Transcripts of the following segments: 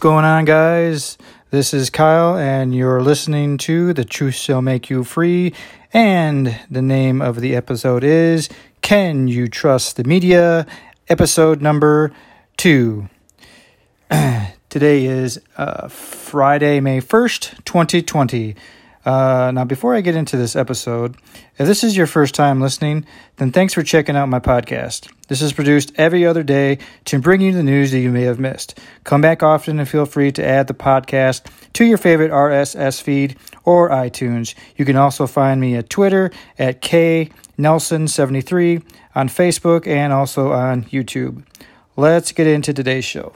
Going on, guys? This is Kyle, and you're listening to The Truth Shall Make You Free. And the name of the episode is Can You Trust the Media? Episode number two. Today is uh, Friday, May 1st, 2020. Uh, now, before I get into this episode, if this is your first time listening, then thanks for checking out my podcast. This is produced every other day to bring you the news that you may have missed. Come back often and feel free to add the podcast to your favorite RSS feed or iTunes. You can also find me at Twitter at knelson73, on Facebook, and also on YouTube. Let's get into today's show.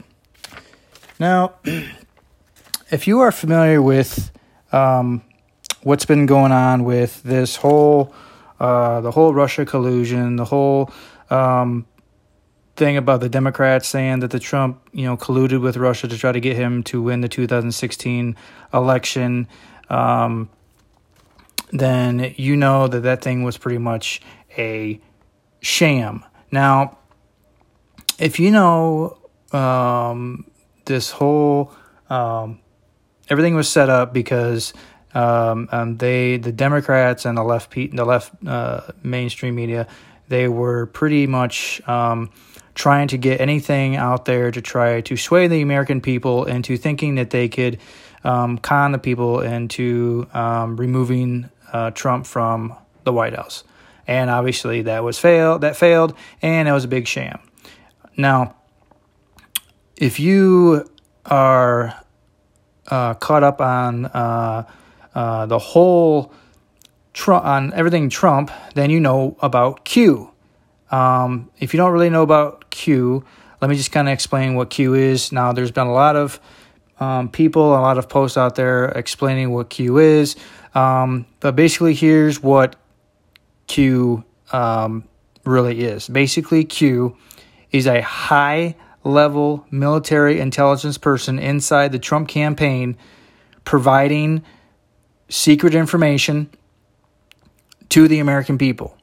Now, if you are familiar with um, what's been going on with this whole uh, the whole Russia collusion, the whole um, thing about the Democrats saying that the Trump you know colluded with Russia to try to get him to win the 2016 election. Um, then you know that that thing was pretty much a sham. Now, if you know um, this whole um, everything was set up because um, um, they, the Democrats and the left, the left uh, mainstream media, they were pretty much um, trying to get anything out there to try to sway the American people into thinking that they could um, con the people into um, removing uh, Trump from the White House. And obviously, that was failed. That failed, and it was a big sham. Now, if you are uh, caught up on uh, uh, the whole on everything Trump, then you know about Q. Um, if you don't really know about Q, let me just kind of explain what Q is. Now, there's been a lot of um, people, a lot of posts out there explaining what Q is. Um, but basically, here's what Q um, really is. Basically, Q is a high level military intelligence person inside the Trump campaign providing secret information to the American people.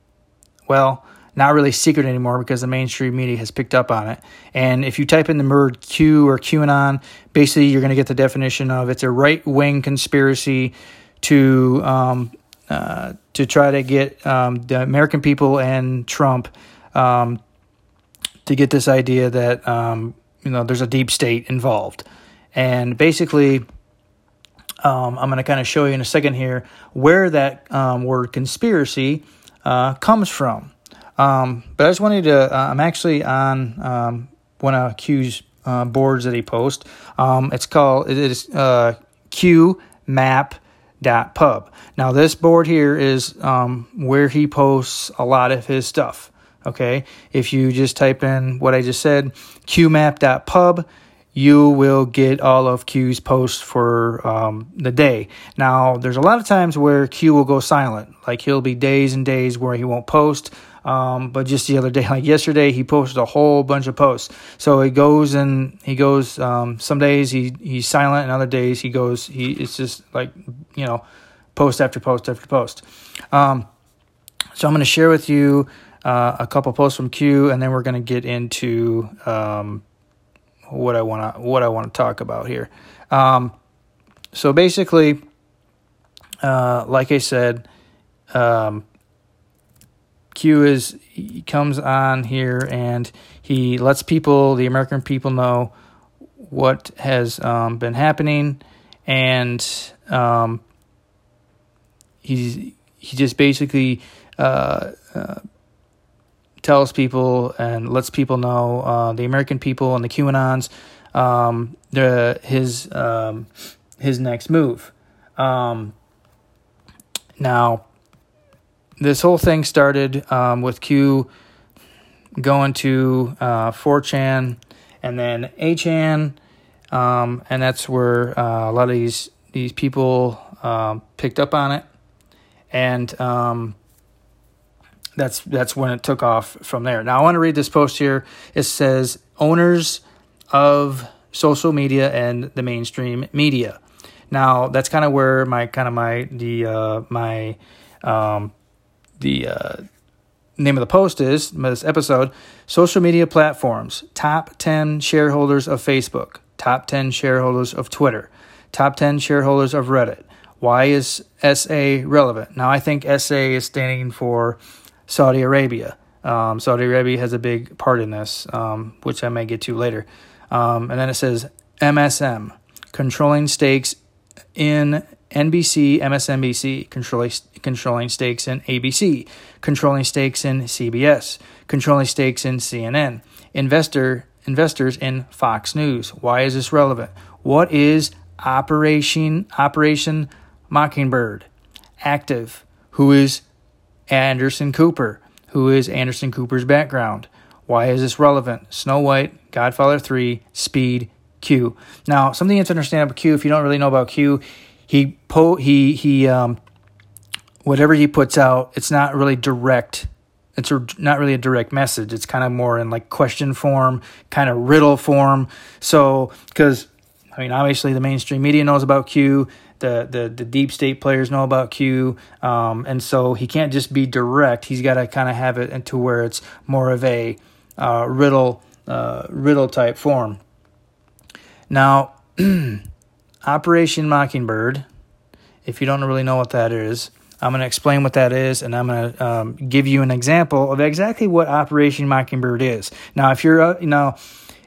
Well, not really secret anymore because the mainstream media has picked up on it. And if you type in the word Q or QAnon, basically you're going to get the definition of it's a right wing conspiracy to um, uh, to try to get um, the American people and Trump um, to get this idea that um, you know there's a deep state involved. And basically, um, I'm going to kind of show you in a second here where that um, word conspiracy uh, comes from. Um, but I just wanted to, uh, I'm actually on um, one of Q's uh, boards that he posts. Um, it's called, it is uh, qmap.pub. Now, this board here is um, where he posts a lot of his stuff. Okay, if you just type in what I just said, qmap.pub, you will get all of Q's posts for um, the day. Now, there's a lot of times where Q will go silent. Like he'll be days and days where he won't post. Um, but just the other day, like yesterday, he posted a whole bunch of posts. So he goes and he goes. Um, some days he he's silent, and other days he goes. He it's just like you know, post after post after post. Um, so I'm going to share with you uh, a couple posts from Q, and then we're going to get into um, what I want to what I want to talk about here. Um, so basically, uh, like I said, um, Q is he comes on here and he lets people, the American people, know what has um, been happening, and um, he's he just basically. Uh, uh, tells people and lets people know uh, the American people and the QAnons um, the his um, his next move. Um, now, this whole thing started um, with Q going to uh, 4chan and then 8chan, um, and that's where uh, a lot of these these people um, picked up on it, and um, that's that's when it took off from there. Now I want to read this post here. It says owners of social media and the mainstream media. Now that's kind of where my kind of my the uh, my um, the uh, name of the post is this episode social media platforms top 10 shareholders of facebook top 10 shareholders of Twitter, top 10 shareholders of Reddit. Why is SA relevant? Now, I think SA is standing for Saudi Arabia. Um, Saudi Arabia has a big part in this, um, which I may get to later. Um, and then it says MSM, controlling stakes in NBC, MSNBC, controlling, controlling stakes in ABC, controlling stakes in CBS, controlling stakes in CNN, investor investors in Fox News. Why is this relevant? What is Operation Operation Mockingbird? Active. Who is Anderson Cooper? Who is Anderson Cooper's background? Why is this relevant? Snow White, Godfather 3, Speed, Q. Now, something you have to understand about Q, if you don't really know about Q, he po he he um whatever he puts out, it's not really direct. It's a, not really a direct message. It's kind of more in like question form, kind of riddle form. So, because I mean, obviously the mainstream media knows about Q, the the the deep state players know about Q, um, and so he can't just be direct. He's got to kind of have it into where it's more of a uh, riddle uh, riddle type form. Now, Operation Mockingbird, if you don't really know what that is, I'm going to explain what that is, and I'm going to um, give you an example of exactly what Operation Mockingbird is. Now, if you're, uh, you know,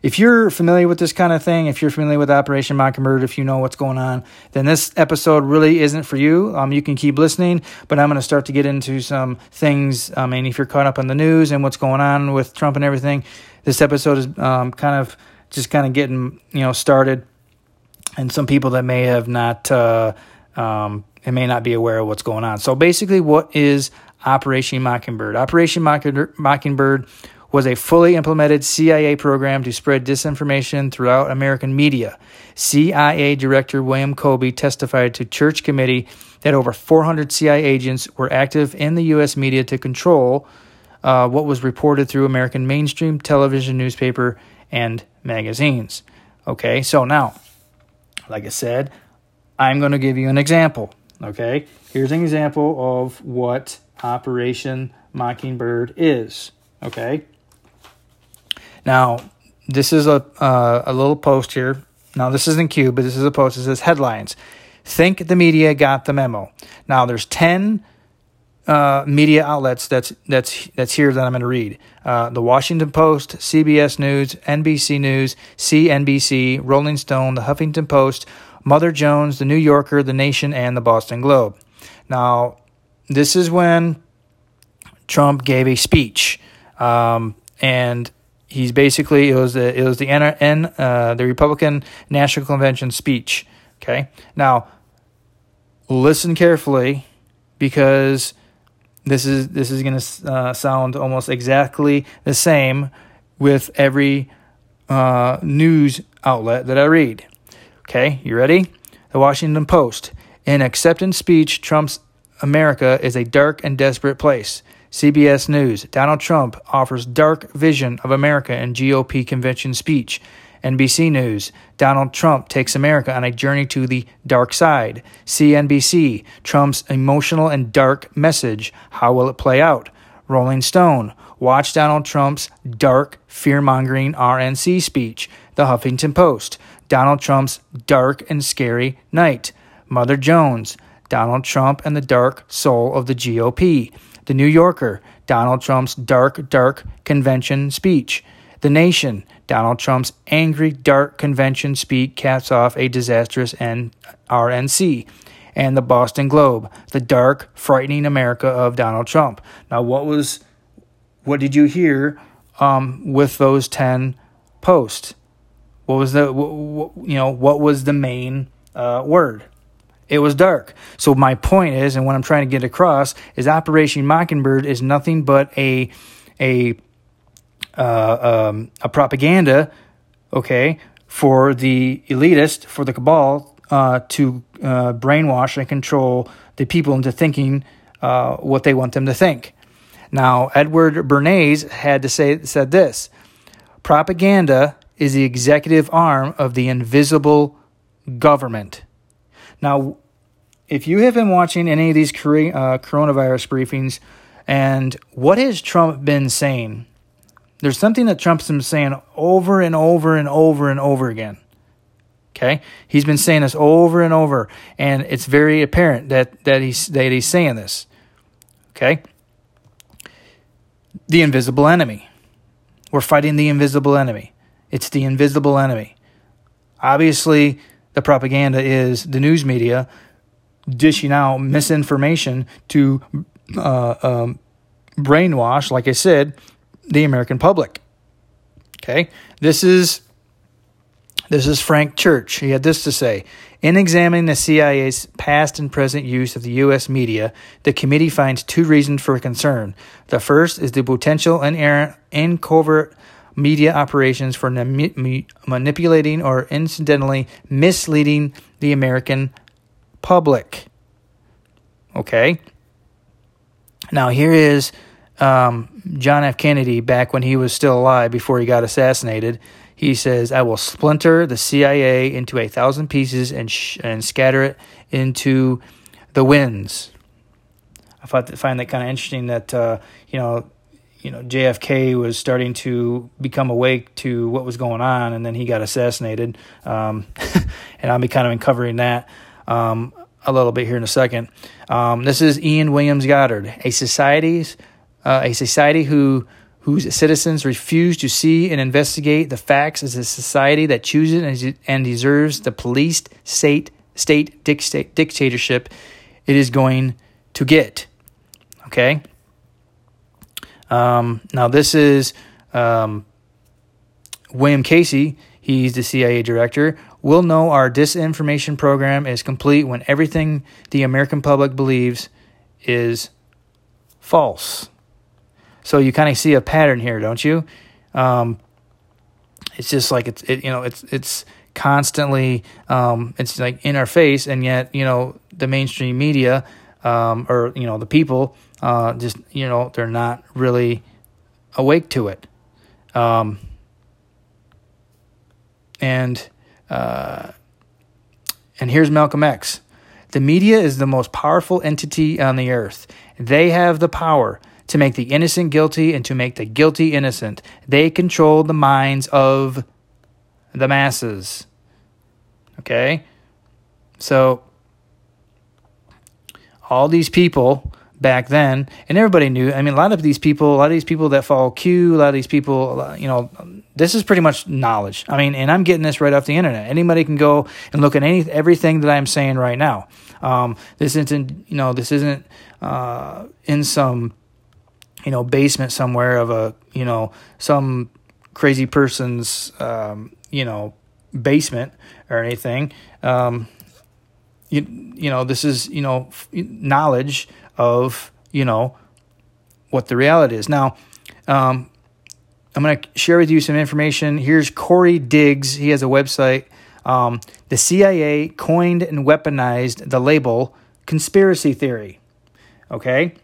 if you're familiar with this kind of thing, if you're familiar with Operation Mockingbird, if you know what's going on, then this episode really isn't for you. Um, you can keep listening, but I'm going to start to get into some things. I mean, if you're caught up on the news and what's going on with Trump and everything, this episode is um, kind of just kind of getting you know started, and some people that may have not uh, um, may not be aware of what's going on. So basically, what is Operation Mockingbird? Operation Mockingbird was a fully implemented CIA program to spread disinformation throughout American media. CIA Director William Colby testified to Church Committee that over 400 CIA agents were active in the U.S. media to control uh, what was reported through American mainstream television, newspaper, and magazines. Okay, so now, like I said, I'm going to give you an example. Okay, here's an example of what Operation Mockingbird is. Okay, now this is a uh, a little post here. Now this isn't Q, but this is a post. It says headlines. Think the media got the memo. Now there's ten uh, media outlets that's that's that's here that I'm going to read: uh, the Washington Post, CBS News, NBC News, CNBC, Rolling Stone, the Huffington Post, Mother Jones, the New Yorker, the Nation, and the Boston Globe. Now, this is when Trump gave a speech, um, and he's basically it was the it was the N, uh, the Republican National Convention speech. Okay, now listen carefully because this is this is going to uh, sound almost exactly the same with every uh, news outlet that I read. Okay, you ready? The Washington Post. In acceptance speech, Trump's America is a dark and desperate place. CBS News. Donald Trump offers dark vision of America in GOP convention speech. NBC News. Donald Trump takes America on a journey to the dark side. CNBC. Trump's emotional and dark message. How will it play out? Rolling Stone. Watch Donald Trump's dark, fear mongering RNC speech. The Huffington Post. Donald Trump's dark and scary night. Mother Jones. Donald Trump and the dark soul of the GOP. The New Yorker. Donald Trump's dark, dark convention speech. The Nation. Donald Trump's angry, dark convention speech caps off a disastrous RNC. And the Boston Globe, the dark, frightening America of Donald Trump. Now, what was, what did you hear um, with those ten posts? What was the, you know, what was the main uh, word? It was dark. So my point is, and what I'm trying to get across is Operation Mockingbird is nothing but a a uh, um, a propaganda, okay, for the elitist, for the cabal, uh, to uh, brainwash and control the people into thinking uh, what they want them to think. Now, Edward Bernays had to say said this: propaganda is the executive arm of the invisible government. Now, if you have been watching any of these uh, coronavirus briefings, and what has Trump been saying? There's something that Trump's been saying over and over and over and over again. Okay, he's been saying this over and over, and it's very apparent that that he's that he's saying this. Okay, the invisible enemy. We're fighting the invisible enemy. It's the invisible enemy. Obviously, the propaganda is the news media dishing out misinformation to uh, um, brainwash, like I said, the American public. Okay, this is this is Frank Church. He had this to say In examining the CIA's past and present use of the U.S. media, the committee finds two reasons for concern. The first is the potential inerrant and covert media operations for manipulating or incidentally misleading the American public. Okay? Now, here is um, John F. Kennedy back when he was still alive before he got assassinated. He says, I will splinter the CIA into a thousand pieces and, sh- and scatter it into the winds. I thought find that kind of interesting that, uh, you know, you know, JFK was starting to become awake to what was going on, and then he got assassinated. Um, and I'll be kind of uncovering that um, a little bit here in a second. Um, this is Ian Williams Goddard, a society's uh, a society who whose citizens refuse to see and investigate the facts as a society that chooses and deserves the policed state state dictatorship it is going to get. Okay. Um, now this is um, William Casey. He's the CIA director. We'll know our disinformation program is complete when everything the American public believes is false. So you kind of see a pattern here, don't you? Um, it's just like it's it, you know it's it's constantly um, it's like in our face, and yet you know the mainstream media um, or you know the people uh, just you know they're not really awake to it. Um, and uh, and here's Malcolm X. The media is the most powerful entity on the earth. They have the power to make the innocent guilty and to make the guilty innocent. They control the minds of the masses. Okay? So, all these people back then, and everybody knew. I mean, a lot of these people, a lot of these people that follow Q, a lot of these people, you know, this is pretty much knowledge. I mean, and I'm getting this right off the internet. Anybody can go and look at any everything that I'm saying right now. Um, this isn't, you know, this isn't uh, in some you know basement somewhere of a you know some crazy person's um, you know basement or anything. Um, you you know this is you know knowledge of you know what the reality is. Now, um, I'm going to share with you some information. Here's Corey Diggs. He has a website. Um, the CIA coined and weaponized the label conspiracy theory. Okay.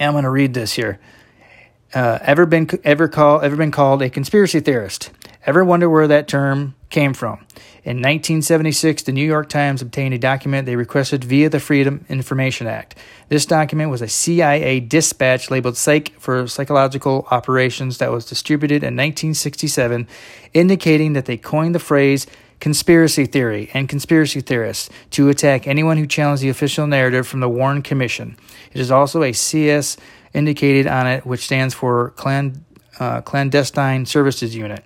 I'm going to read this here. Uh, ever been ever call ever been called a conspiracy theorist? Ever wonder where that term came from? In 1976, the New York Times obtained a document they requested via the Freedom Information Act. This document was a CIA dispatch labeled Psych for Psychological Operations that was distributed in 1967, indicating that they coined the phrase conspiracy theory and conspiracy theorists to attack anyone who challenged the official narrative from the Warren Commission. It is also a CS indicated on it, which stands for uh, Clandestine Services Unit.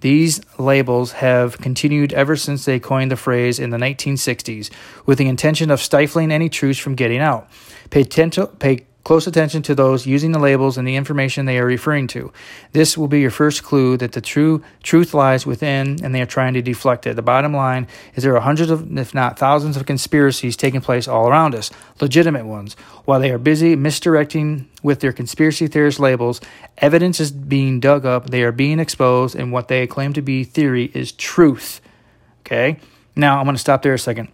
These labels have continued ever since they coined the phrase in the 1960s, with the intention of stifling any truths from getting out. Pay close attention to those using the labels and the information they are referring to. This will be your first clue that the true truth lies within and they are trying to deflect it. The bottom line is there are hundreds of, if not thousands of conspiracies taking place all around us, legitimate ones. While they are busy misdirecting with their conspiracy theorist labels, evidence is being dug up, they are being exposed, and what they claim to be theory is truth. Okay? Now, I'm going to stop there a second.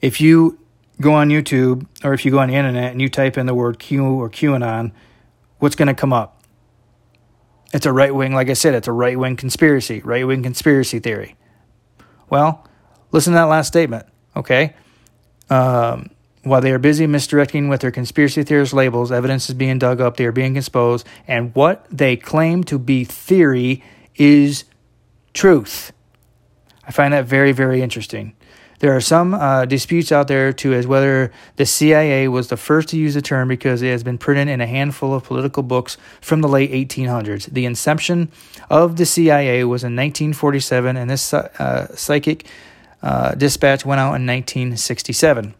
If you go on YouTube or if you go on the internet and you type in the word Q or QAnon, what's going to come up? It's a right wing, like I said, it's a right wing conspiracy, right wing conspiracy theory. Well, listen to that last statement, okay? Um, while they are busy misdirecting with their conspiracy theorist labels, evidence is being dug up, they are being exposed, and what they claim to be theory is truth. I find that very, very interesting. There are some uh, disputes out there too as whether the CIA was the first to use the term because it has been printed in a handful of political books from the late 1800s. The inception of the CIA was in 1947, and this uh, psychic uh, dispatch went out in 1967.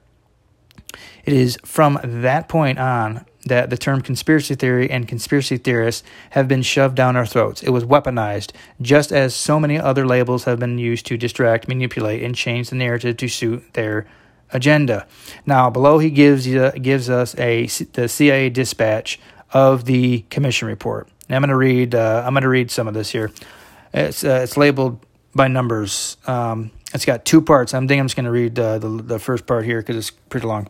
It is from that point on that the term conspiracy theory and conspiracy theorists have been shoved down our throats. It was weaponized, just as so many other labels have been used to distract, manipulate, and change the narrative to suit their agenda. Now, below he gives gives us a the CIA dispatch of the commission report. I'm going to read. Uh, I'm going to read some of this here. It's uh, it's labeled by numbers. Um, it's got two parts. I'm think I'm just going to read uh, the the first part here because it's pretty long.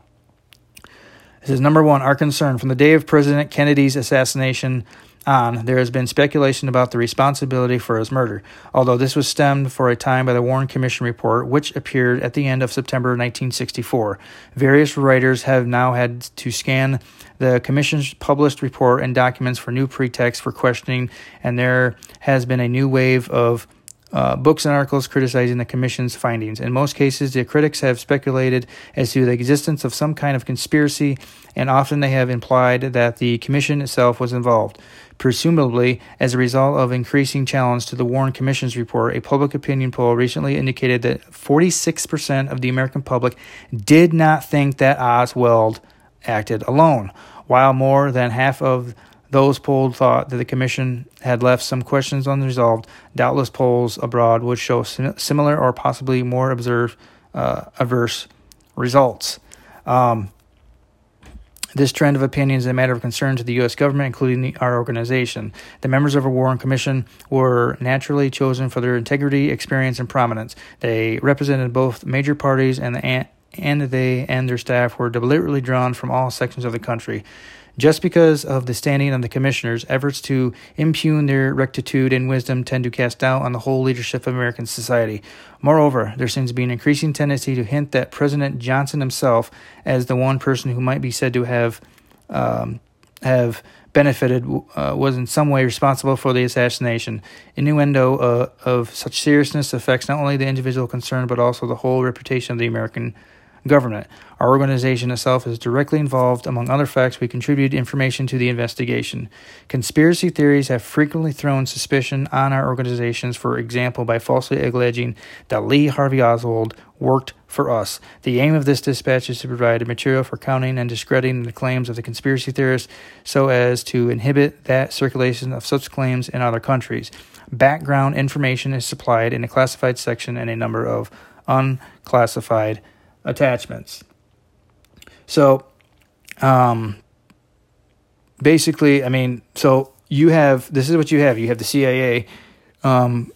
It says number one, our concern from the day of President Kennedy's assassination on, there has been speculation about the responsibility for his murder, although this was stemmed for a time by the Warren Commission report, which appeared at the end of September 1964. Various writers have now had to scan the Commission's published report and documents for new pretexts for questioning, and there has been a new wave of uh, books and articles criticizing the Commission's findings. In most cases, the critics have speculated as to the existence of some kind of conspiracy, and often they have implied that the Commission itself was involved. Presumably, as a result of increasing challenge to the Warren Commission's report, a public opinion poll recently indicated that 46% of the American public did not think that Oswald acted alone, while more than half of those polled thought that the Commission had left some questions unresolved. Doubtless, polls abroad would show sim- similar or possibly more observed, uh, averse results. Um, this trend of opinion is a matter of concern to the U.S. government, including the, our organization. The members of a Warren Commission were naturally chosen for their integrity, experience, and prominence. They represented both major parties, and, the, and they and their staff were deliberately drawn from all sections of the country. Just because of the standing of the commissioners, efforts to impugn their rectitude and wisdom tend to cast doubt on the whole leadership of American society. Moreover, there seems to be an increasing tendency to hint that President Johnson himself, as the one person who might be said to have um, have benefited, uh, was in some way responsible for the assassination. Innuendo uh, of such seriousness affects not only the individual concerned but also the whole reputation of the American government. Our organization itself is directly involved. Among other facts, we contribute information to the investigation. Conspiracy theories have frequently thrown suspicion on our organizations, for example, by falsely alleging that Lee Harvey Oswald worked for us. The aim of this dispatch is to provide material for counting and discrediting the claims of the conspiracy theorists so as to inhibit that circulation of such claims in other countries. Background information is supplied in a classified section and a number of unclassified attachments. So, um, basically, I mean, so you have this is what you have. You have the CIA, um,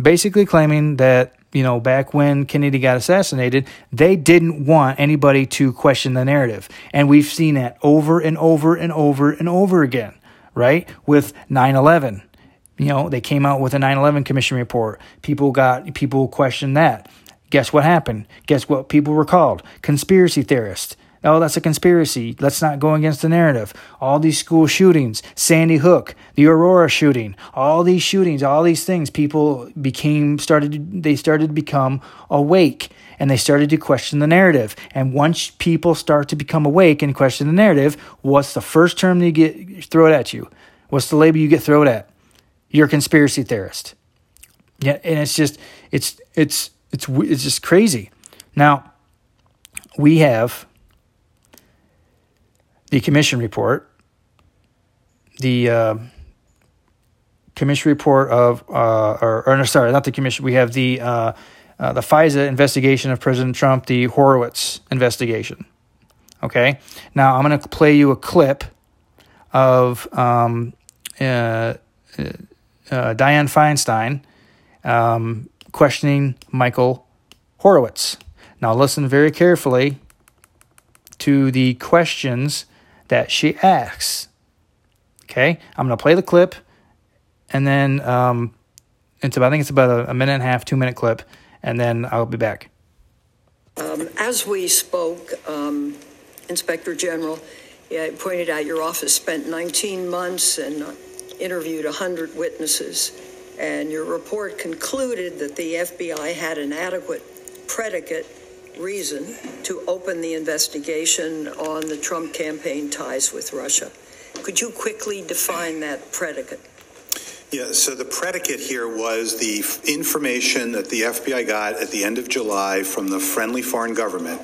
basically claiming that you know back when Kennedy got assassinated, they didn't want anybody to question the narrative, and we've seen that over and over and over and over again, right? With 9/11. You know, they came out with a 9/11 commission report. People got people questioned that. Guess what happened? Guess what people were called? Conspiracy theorists. Oh, that's a conspiracy. Let's not go against the narrative. All these school shootings, Sandy Hook, the Aurora shooting, all these shootings, all these things, people became started they started to become awake and they started to question the narrative. And once people start to become awake and question the narrative, what's the first term they get thrown at you? What's the label you get thrown at? You're a conspiracy theorist. Yeah, and it's just it's it's it's it's just crazy. Now, we have the commission report, the uh, commission report of, uh, or, or no, sorry, not the commission. We have the uh, uh the FISA investigation of President Trump, the Horowitz investigation. Okay, now I'm going to play you a clip of um, uh, uh, Dianne Feinstein um, questioning Michael Horowitz. Now, listen very carefully to the questions that she asks. Okay, I'm going to play the clip, and then um, it's about, I think it's about a, a minute and a half, two minute clip, and then I'll be back. Um, as we spoke, um, Inspector General yeah, pointed out your office spent 19 months and interviewed 100 witnesses and your report concluded that the FBI had an adequate predicate reason to open the investigation on the Trump campaign ties with Russia. Could you quickly define that predicate? Yeah, so the predicate here was the information that the FBI got at the end of July from the friendly foreign government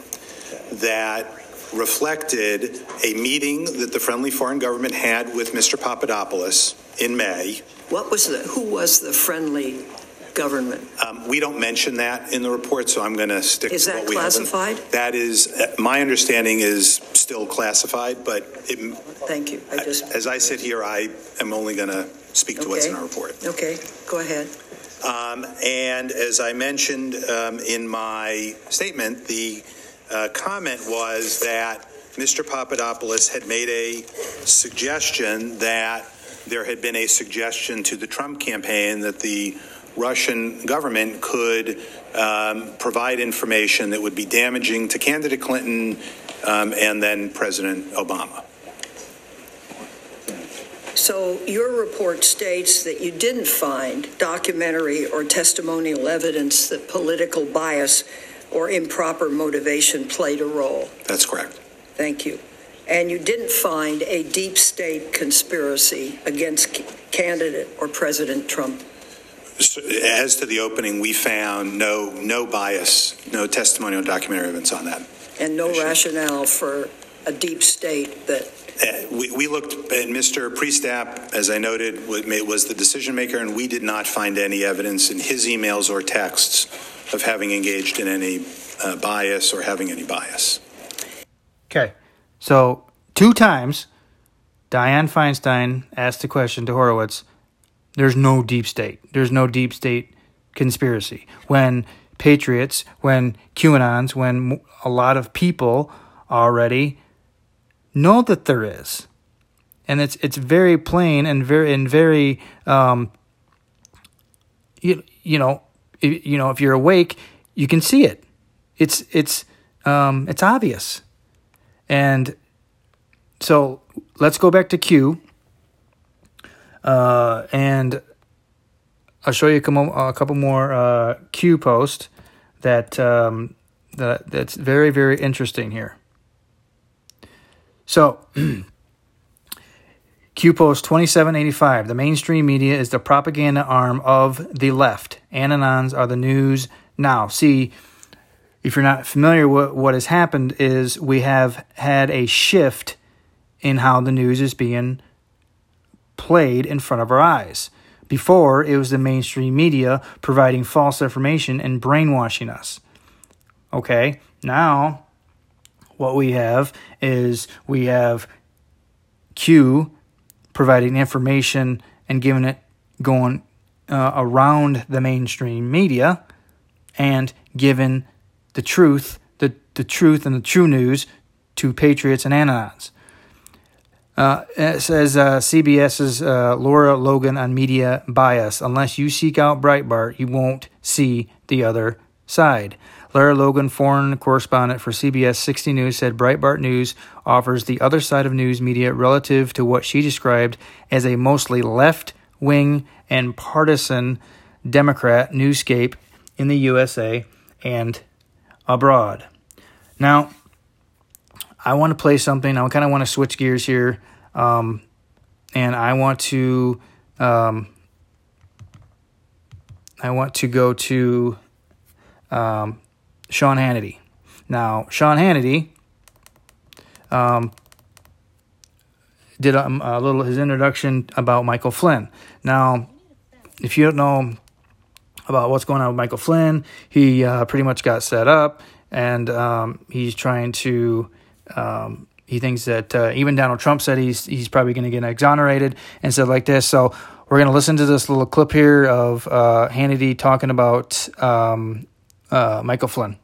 that reflected a meeting that the friendly foreign government had with Mr. Papadopoulos in May. What was the who was the friendly government? Um, we don't mention that in the report, so I'm going to stick is to that what we classified? Haven't. That is, uh, my understanding is still classified, but it, thank you. I just as I sit here, I am only going to speak to okay. what's in our report. Okay, go ahead. Um, and as I mentioned um, in my statement, the uh, comment was that Mr. Papadopoulos had made a suggestion that there had been a suggestion to the Trump campaign that the Russian government could um, provide information that would be damaging to candidate Clinton um, and then President Obama. So, your report states that you didn't find documentary or testimonial evidence that political bias or improper motivation played a role. That's correct. Thank you. And you didn't find a deep state conspiracy against candidate or President Trump. As to the opening, we found no no bias, no testimonial documentary evidence on that. And no rationale for a deep state that. Uh, we, we looked at Mr. Priestap, as I noted, was the decision maker, and we did not find any evidence in his emails or texts of having engaged in any uh, bias or having any bias. Okay. So, two times, Dianne Feinstein asked the question to Horowitz there's no deep state. There's no deep state conspiracy. When patriots, when QAnons, when a lot of people already know that there is. And it's it's very plain and very and very um, you, you know you know if you're awake you can see it it's it's um, it's obvious and so let's go back to Q. Uh, and I'll show you a couple more uh, Q posts that um, that that's very very interesting here. So Q post 2785. The mainstream media is the propaganda arm of the left. Anonons are the news now. See, if you're not familiar with what has happened is we have had a shift in how the news is being played in front of our eyes. Before, it was the mainstream media providing false information and brainwashing us. Okay, now what we have is we have Q providing information and giving it going uh, around the mainstream media and giving the truth, the, the truth and the true news to patriots and anons. Uh, it says uh, CBS's uh, Lara Logan on media bias. Unless you seek out Breitbart, you won't see the other side. Laura Logan, foreign correspondent for CBS 60 News, said Breitbart News offers the other side of news media relative to what she described as a mostly left wing and partisan Democrat newscape in the USA and abroad. Now, I want to play something. I kind of want to switch gears here, um, and I want to um, I want to go to um, Sean Hannity. Now, Sean Hannity um, did a, a little his introduction about Michael Flynn. Now, if you don't know about what's going on with Michael Flynn. He uh, pretty much got set up, and um, he's trying to. Um, he thinks that uh, even Donald Trump said he's he's probably going to get exonerated and stuff like this. So we're going to listen to this little clip here of uh, Hannity talking about um, uh, Michael Flynn.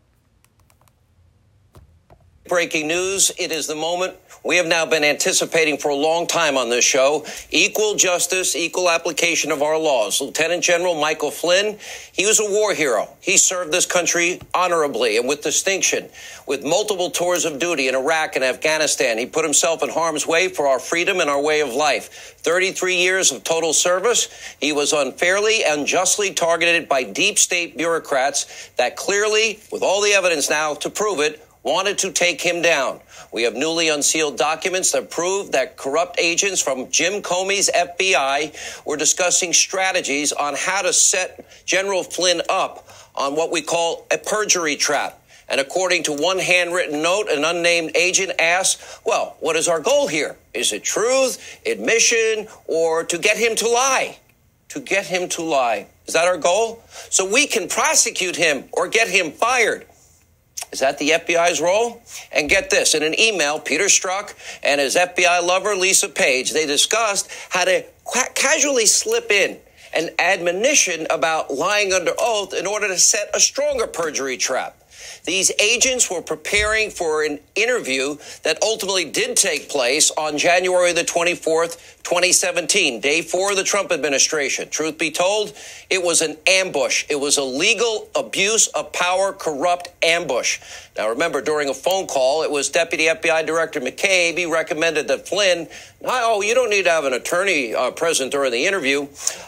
breaking news. It is the moment we have now been anticipating for a long time on this show. Equal justice, equal application of our laws. Lieutenant General Michael Flynn, he was a war hero. He served this country honorably and with distinction. With multiple tours of duty in Iraq and Afghanistan, he put himself in harm's way for our freedom and our way of life. 33 years of total service. He was unfairly and justly targeted by deep state bureaucrats that clearly, with all the evidence now to prove it, wanted to take him down. We have newly unsealed documents that prove that corrupt agents from Jim Comey's FBI were discussing strategies on how to set General Flynn up on what we call a perjury trap. And according to one handwritten note, an unnamed agent asked, Well, what is our goal here? Is it truth, admission, or to get him to lie? To get him to lie. Is that our goal? So we can prosecute him or get him fired. Is that the FBI's role? And get this in an email, Peter Strzok and his FBI lover, Lisa Page, they discussed how to casually slip in an admonition about lying under oath in order to set a stronger perjury trap. These agents were preparing for an interview that ultimately did take place on January the 24th, 2017, day four of the Trump administration. Truth be told, it was an ambush. It was a legal abuse of power, corrupt ambush. Now, remember, during a phone call, it was Deputy FBI Director McCabe. He recommended that Flynn, oh, you don't need to have an attorney uh, present during the interview.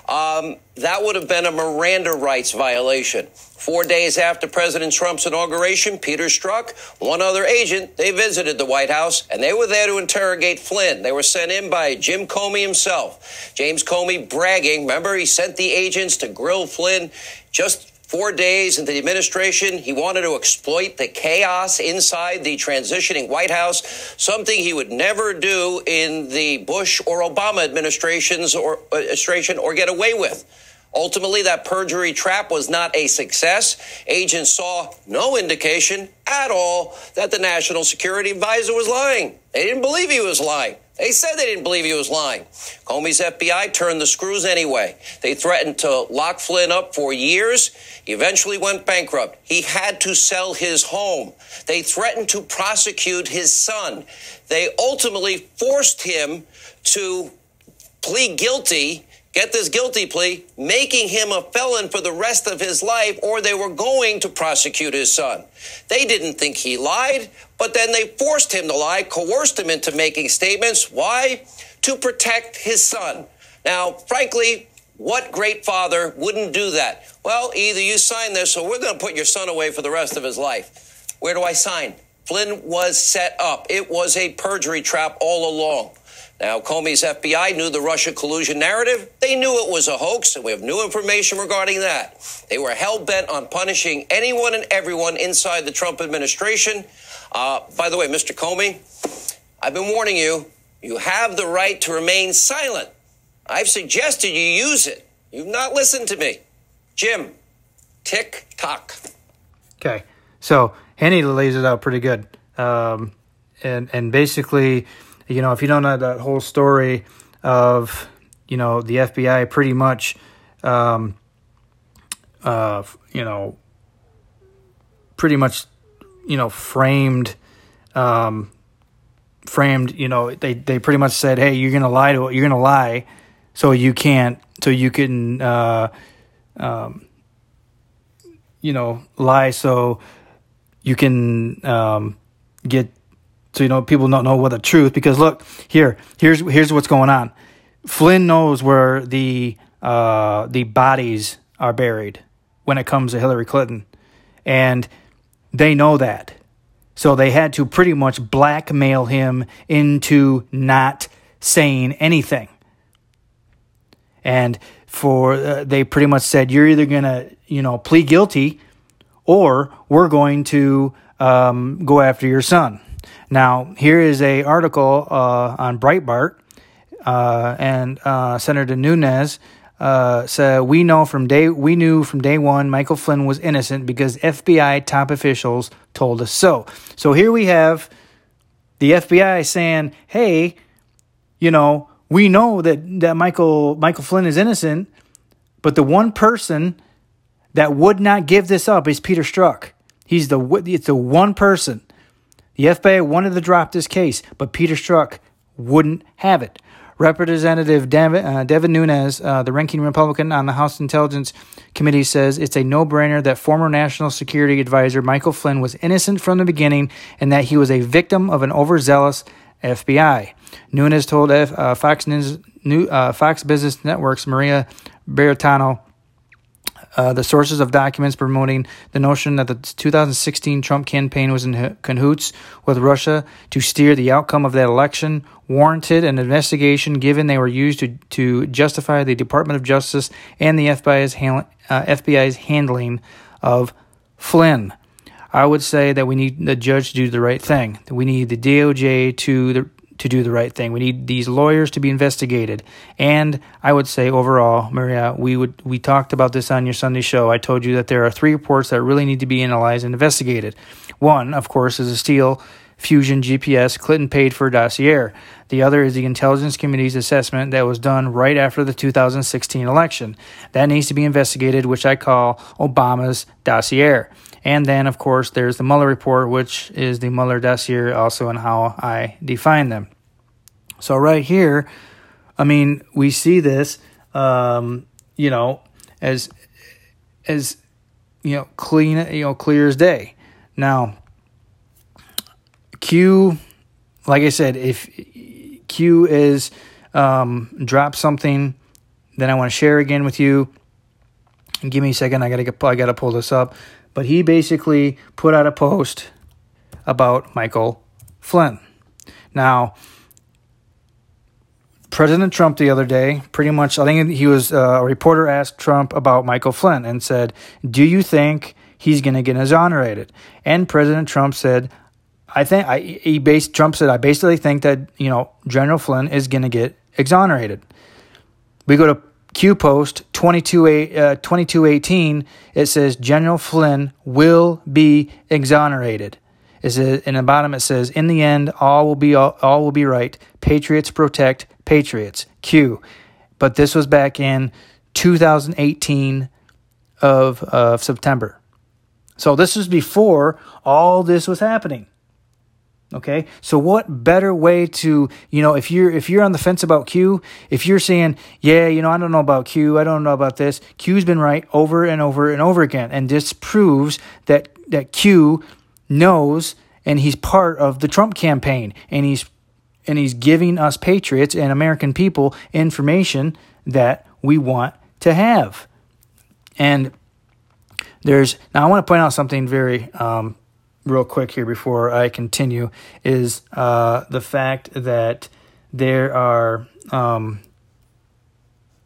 Um, that would have been a Miranda rights violation. Four days after President Trump's inauguration, Peter Strzok, one other agent, they visited the White House and they were there to interrogate Flynn. They were sent in by Jim Comey himself. James Comey bragging, remember, he sent the agents to grill Flynn just four days into the administration. He wanted to exploit the chaos inside the transitioning White House, something he would never do in the Bush or Obama administrations or administration or get away with. Ultimately, that perjury trap was not a success. Agents saw no indication at all that the national security advisor was lying. They didn't believe he was lying. They said they didn't believe he was lying. Comey's FBI turned the screws anyway. They threatened to lock Flynn up for years. He eventually went bankrupt. He had to sell his home. They threatened to prosecute his son. They ultimately forced him to plead guilty get this guilty plea, making him a felon for the rest of his life, or they were going to prosecute his son. They didn't think he lied, but then they forced him to lie, coerced him into making statements. Why? To protect his son. Now, frankly, what great father wouldn't do that? Well, either you sign this or we're going to put your son away for the rest of his life. Where do I sign? Flynn was set up. It was a perjury trap all along. Now, Comey's FBI knew the Russia collusion narrative. They knew it was a hoax, and we have new information regarding that. They were hell bent on punishing anyone and everyone inside the Trump administration. Uh, by the way, Mr. Comey, I've been warning you. You have the right to remain silent. I've suggested you use it. You've not listened to me. Jim, tick tock. Okay, so Hannity lays it out pretty good, um, and and basically you know, if you don't know that whole story of, you know, the FBI pretty much, um, uh, you know, pretty much, you know, framed, um, framed, you know, they, they pretty much said, Hey, you're going to lie to it. You're going to lie. So you can't, so you can, uh, um, you know, lie. So you can, um, get so you know people don't know what the truth because look here here's here's what's going on. Flynn knows where the uh, the bodies are buried when it comes to hillary clinton and they know that. So they had to pretty much blackmail him into not saying anything. And for uh, they pretty much said you're either gonna you know plead guilty or we're going to um, go after your son now, here is a article uh, on Breitbart, uh, and uh, Senator Nunes uh, said we know from day we knew from day one Michael Flynn was innocent because FBI top officials told us so. So here we have the FBI saying, "Hey, you know, we know that that Michael Michael Flynn is innocent, but the one person that would not give this up is Peter Strzok. He's the it's the one person The FBI wanted to drop this case, but Peter Strzok wouldn't have it. Representative Devin, uh, Devin Nunes, uh, the ranking Republican on the House Intelligence Committee, says it's a no brainer that former National Security Advisor Michael Flynn was innocent from the beginning and that he was a victim of an overzealous FBI. Nunes told F, uh, Fox, News, New, uh, Fox Business Network's Maria Bartiromo uh, the sources of documents promoting the notion that the 2016 Trump campaign was in cahoots with Russia to steer the outcome of that election warranted an investigation given they were used to, to justify the Department of Justice and the FBI's, uh, FBI's handling of Flynn. I would say that we need the judge to do the right thing. We need the DOJ to the, to do the right thing. We need these lawyers to be investigated. And I would say overall, Maria, we would we talked about this on your Sunday show. I told you that there are three reports that really need to be analyzed and investigated. One, of course, is a Steele Fusion GPS Clinton paid for dossier. The other is the Intelligence Committee's assessment that was done right after the 2016 election. That needs to be investigated, which I call Obama's dossier. And then, of course, there's the Mueller report, which is the Mueller dossier, also in how I define them. So, right here, I mean, we see this, um, you know, as, as, you know, clean, you know, clear as day. Now, Q, like I said, if Q is um, drop something, then I want to share again with you. Give me a second. I gotta get. I gotta pull this up. But he basically put out a post about Michael Flynn. Now, President Trump the other day, pretty much, I think he was uh, a reporter asked Trump about Michael Flynn and said, "Do you think he's going to get exonerated?" And President Trump said, "I think I." He based Trump said, "I basically think that you know General Flynn is going to get exonerated." We go to Q post 22, uh, 2218, it says General Flynn will be exonerated. Says, in the bottom it says, in the end, all will be all, all will be right. Patriots protect patriots. Q. But this was back in 2018 of, of September. So this was before all this was happening. Okay. So what better way to, you know, if you're if you're on the fence about Q, if you're saying, yeah, you know, I don't know about Q, I don't know about this, Q's been right over and over and over again. And this proves that that Q knows and he's part of the Trump campaign and he's and he's giving us patriots and American people information that we want to have. And there's now I want to point out something very um, real quick here before I continue is uh, the fact that there are um,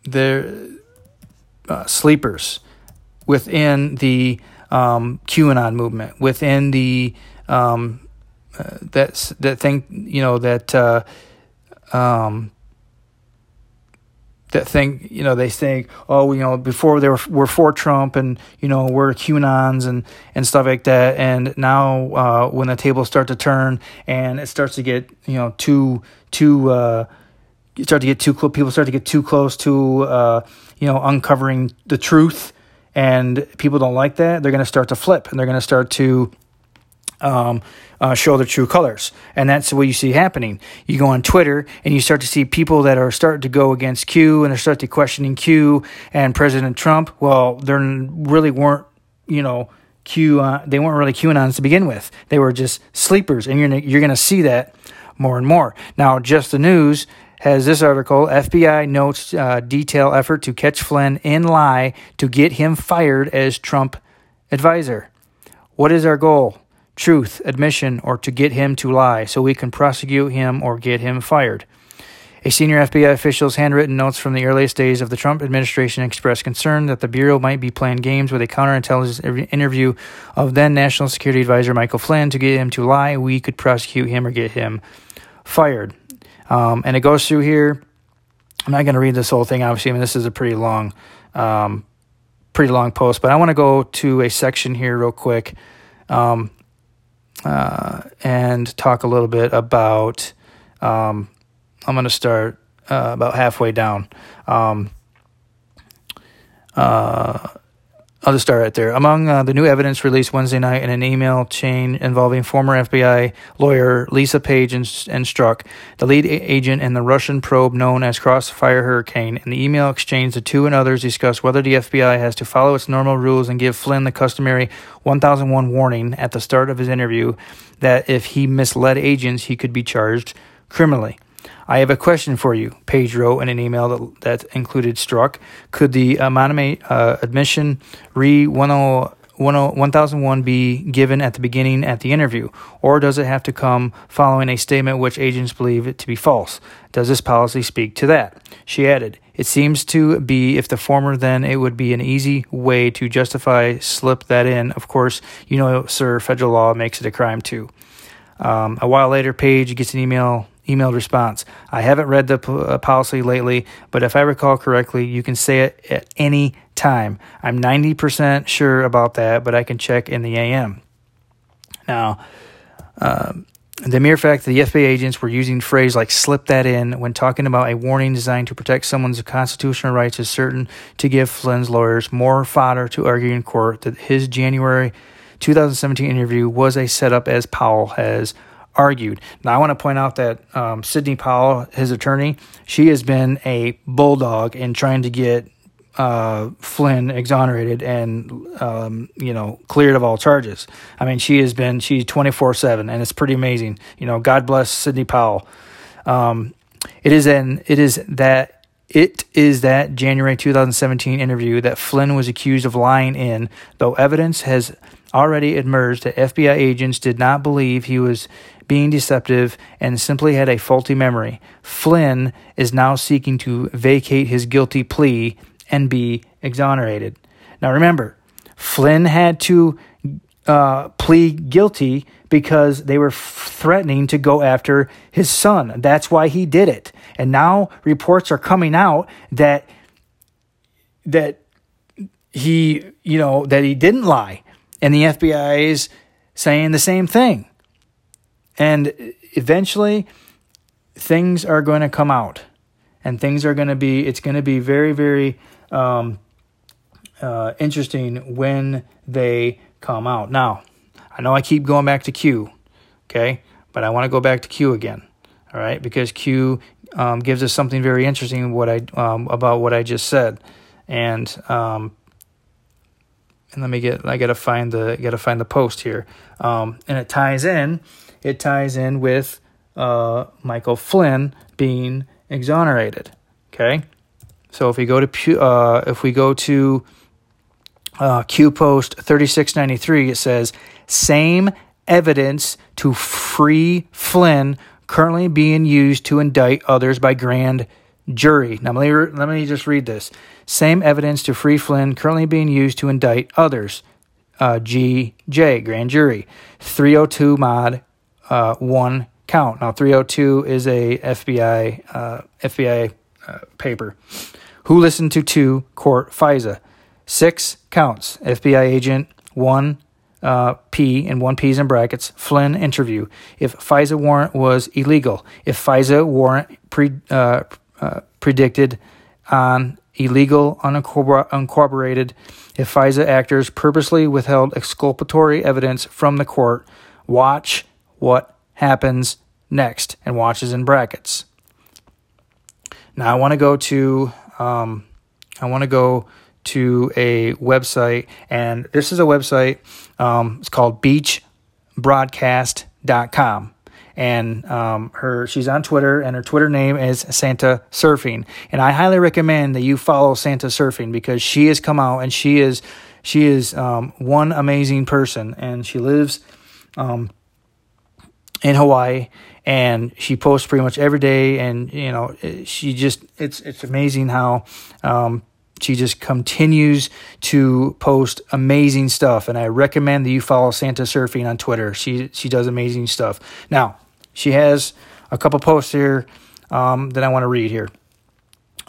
there uh, sleepers within the um, QAnon movement, within the um, uh, that that think you know that uh, um, that think you know they think oh you know before they were were for Trump and you know we're QAnons and and stuff like that. And now uh, when the tables start to turn and it starts to get you know too too uh, start to get too close people start to get too close to uh, you know uncovering the truth and people don't like that they're going to start to flip and they're going to start to um, uh, show their true colors. And that's what you see happening. You go on Twitter and you start to see people that are starting to go against Q and they're starting to questioning Q and President Trump. Well, they really weren't, you know, Q. Uh, they weren't really QAnons to begin with. They were just sleepers, and you're you're going to see that more and more. Now, just the news has this article FBI notes uh, detail effort to catch Flynn in lie to get him fired as Trump advisor. What is our goal? Truth, admission, or to get him to lie so we can prosecute him or get him fired. A senior FBI official's handwritten notes from the earliest days of the Trump administration expressed concern that the Bureau might be playing games with a counterintelligence interview of then National Security Advisor Michael Flynn to get him to lie. We could prosecute him or get him fired. Um, and it goes through here. I'm not going to read this whole thing, obviously. I mean, this is a pretty long, um, pretty long post, but I want to go to a section here real quick. Um, uh, and talk a little bit about. Um, I'm going to start uh, about halfway down. Um, uh, I'll just start right there. Among uh, the new evidence released Wednesday night in an email chain involving former FBI lawyer Lisa Page and, and Strzok, the lead a- agent in the Russian probe known as Crossfire Hurricane. In the email exchange, the two and others discuss whether the FBI has to follow its normal rules and give Flynn the customary 1001 warning at the start of his interview that if he misled agents, he could be charged criminally. I have a question for you, Page wrote in an email that, that included Strzok. Could the anonymous uh, admission re 1001 be given at the beginning at the interview, or does it have to come following a statement which agents believe to be false? Does this policy speak to that? She added, It seems to be if the former, then it would be an easy way to justify slip that in. Of course, you know, sir, federal law makes it a crime too. Um, a while later, Page gets an email emailed response. I haven't read the uh, policy lately, but if I recall correctly, you can say it at any time. I'm 90% sure about that, but I can check in the AM. Now, um, the mere fact that the FBI agents were using phrase like slip that in when talking about a warning designed to protect someone's constitutional rights is certain to give Flynn's lawyers more fodder to argue in court that his January 2017 interview was a setup as Powell has argued. Now, I want to point out that um, Sidney Powell, his attorney, she has been a bulldog in trying to get uh, Flynn exonerated and um, you know cleared of all charges. I mean, she has been she's twenty four seven, and it's pretty amazing. You know, God bless Sidney Powell. Um, it is an it is that it is that January 2017 interview that Flynn was accused of lying in, though evidence has already emerged that FBI agents did not believe he was being deceptive, and simply had a faulty memory. Flynn is now seeking to vacate his guilty plea and be exonerated. Now remember, Flynn had to uh, plead guilty because they were f- threatening to go after his son. That's why he did it. And now reports are coming out that that he, you know, that he didn't lie. And the FBI is saying the same thing. And eventually, things are going to come out, and things are going to be. It's going to be very, very um, uh, interesting when they come out. Now, I know I keep going back to Q, okay, but I want to go back to Q again. All right, because Q um, gives us something very interesting what I um, about what I just said, and um, and let me get I gotta find the gotta find the post here, um, and it ties in it ties in with uh, Michael Flynn being exonerated. Okay, so if we go to uh, if we go to uh, Q Post thirty six ninety three, it says same evidence to free Flynn currently being used to indict others by grand jury. Now let me let me just read this. Same evidence to free Flynn currently being used to indict others. Uh, GJ grand jury 302 mod uh, one count. Now, 302 is a FBI uh, FBI uh, paper. Who listened to two court FISA? Six counts. FBI agent one uh, P and one P's in brackets. Flynn interview. If FISA warrant was illegal. If FISA warrant pre, uh, uh, predicted on illegal, uncorroborated. If FISA actors purposely withheld exculpatory evidence from the court. Watch what happens next and watches in brackets. Now I want to go to um, I want to go to a website, and this is a website. Um, it's called BeachBroadcast.com, and um, her she's on Twitter, and her Twitter name is Santa Surfing, and I highly recommend that you follow Santa Surfing because she has come out and she is she is um, one amazing person, and she lives um, in Hawaii and she posts pretty much every day and you know she just it's it's amazing how um, she just continues to post amazing stuff and I recommend that you follow Santa Surfing on Twitter. She she does amazing stuff. Now, she has a couple posts here um, that I want to read here.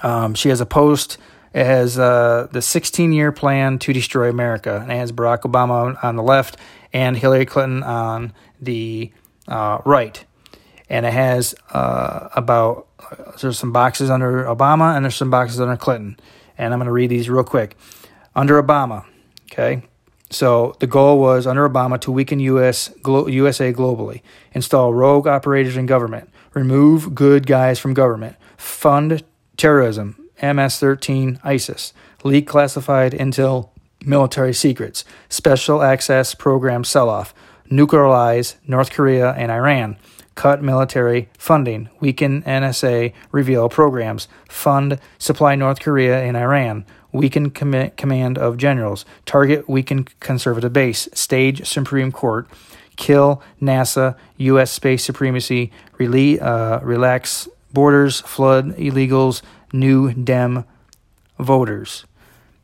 Um, she has a post it has uh, the 16 year plan to destroy America, and it has Barack Obama on the left and Hillary Clinton on the uh, right, and it has uh, about there's some boxes under Obama and there's some boxes under Clinton, and I'm going to read these real quick. Under Obama, Okay. So the goal was under Obama to weaken US USA globally, install rogue operators in government, remove good guys from government, fund terrorism, MS-13, ISIS, leak classified intel, military secrets, special access program sell-off, nuclearize North Korea and Iran, cut military funding, weaken NSA reveal programs, fund supply North Korea and Iran, weaken com- command of generals, target weaken conservative base, stage Supreme Court, kill NASA, U.S. space supremacy, rele- uh, relax borders, flood illegals, new Dem voters.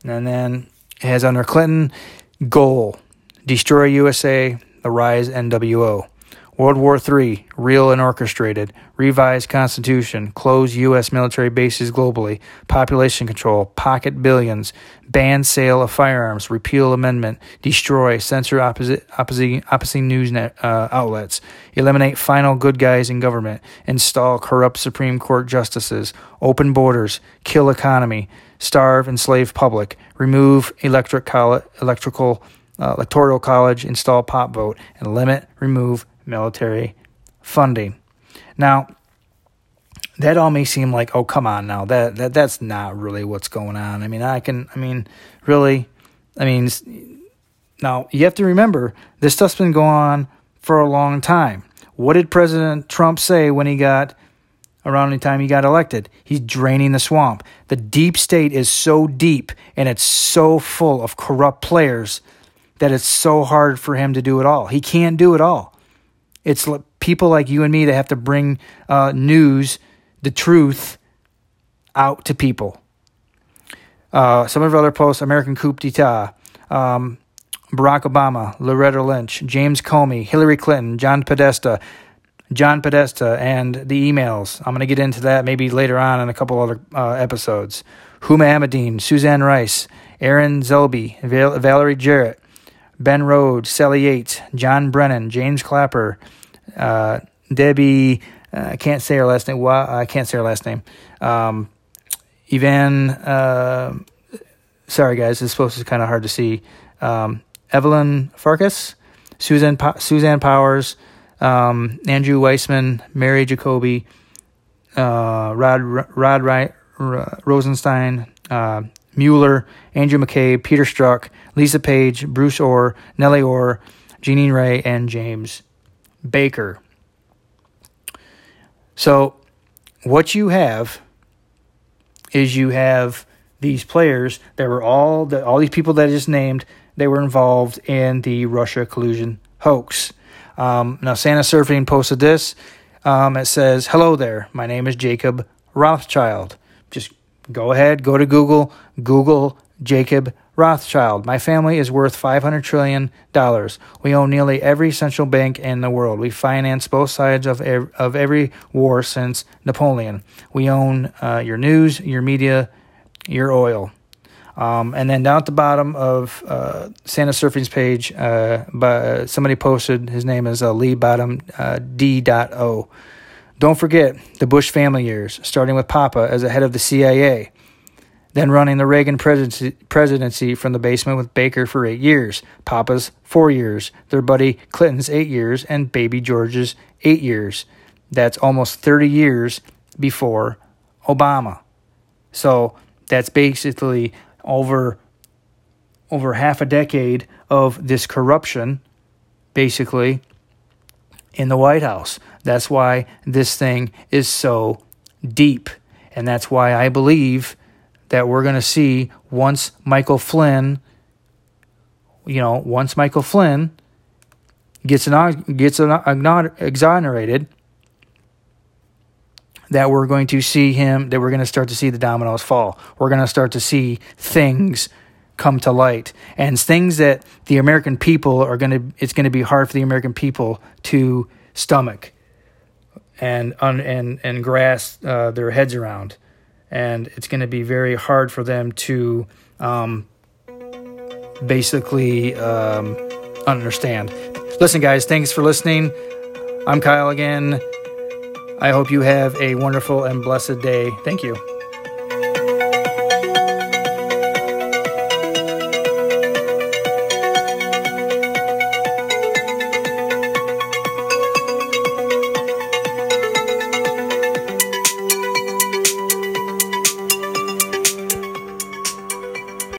And then as under Clinton, goal. Destroy USA, the rise NWO. World War III, real and orchestrated, revised constitution, close U.S. military bases globally, population control, pocket billions, ban sale of firearms, repeal amendment, destroy, censor opposite, opposite, opposite news net, uh, outlets, eliminate final good guys in government, install corrupt Supreme Court justices, open borders, kill economy, starve enslaved public, remove electric electrical uh, electoral college, install pop vote, and limit, remove military funding. Now, that all may seem like, oh, come on now, that, that that's not really what's going on. I mean, I can, I mean, really, I mean, now you have to remember this stuff's been going on for a long time. What did President Trump say when he got around the time he got elected? He's draining the swamp. The deep state is so deep and it's so full of corrupt players that it's so hard for him to do it all. He can't do it all. It's people like you and me that have to bring uh, news, the truth, out to people. Uh, some of our other posts American coup d'etat, um, Barack Obama, Loretta Lynch, James Comey, Hillary Clinton, John Podesta, John Podesta, and the emails. I'm going to get into that maybe later on in a couple other uh, episodes. Huma Abedin, Suzanne Rice, Aaron Zelby, Val- Valerie Jarrett, Ben Rhodes, Sally Yates, John Brennan, James Clapper, uh, Debbie. Uh, I can't say her last name. Well, I can't say her last name. Um, Ivan. Uh, sorry, guys. This post is kind of hard to see. Um, Evelyn Farkas, Susan pa- Suzanne Powers, um, Andrew Weissmann, Mary Jacoby, uh, Rod Rod, Rod Rosenstein, uh, Mueller, Andrew McCabe, Peter Strzok, Lisa Page, Bruce Ohr, Nellie Ohr, Jeannie Rhee, and James Baker. So, what you have is you have these players that were all the, all these people that I just named. They were involved in the Russia collusion hoax. Um, now, Santa Surfing posted this. Um, it says, "Hello there. My name is Jacob Rothschild. Go ahead, go to Google, Google Jacob Rothschild. My family is worth $500 trillion. We own nearly every central bank in the world. We finance both sides of, ev- of every war since Napoleon. We own uh, your news, your media, your oil. Um, and then down at the bottom of uh, Santa Surfing's page, uh, by, somebody posted, his name is uh, Lee Bottom uh, D.O. Don't forget the Bush family years, starting with Papa as the head of the CIA, then running the Reagan presidency, presidency from the basement with Baker for eight years, Papa's four years, their buddy Clinton's eight years, and baby George's eight years. That's almost 30 years before Obama. So that's basically over over half a decade of this corruption, basically, in the White House. That's why this thing is so deep. And that's why I believe that we're going to see once Michael Flynn, you know, once Michael Flynn gets an, gets an, exonerated, that we're going to see him, that we're going to start to see the dominoes fall. We're going to start to see things come to light and things that the American people are going to, it's going to be hard for the American people to stomach and and and grasp uh, their heads around, and it's going to be very hard for them to um, basically um, understand. Listen, guys, thanks for listening. I'm Kyle again. I hope you have a wonderful and blessed day. Thank you.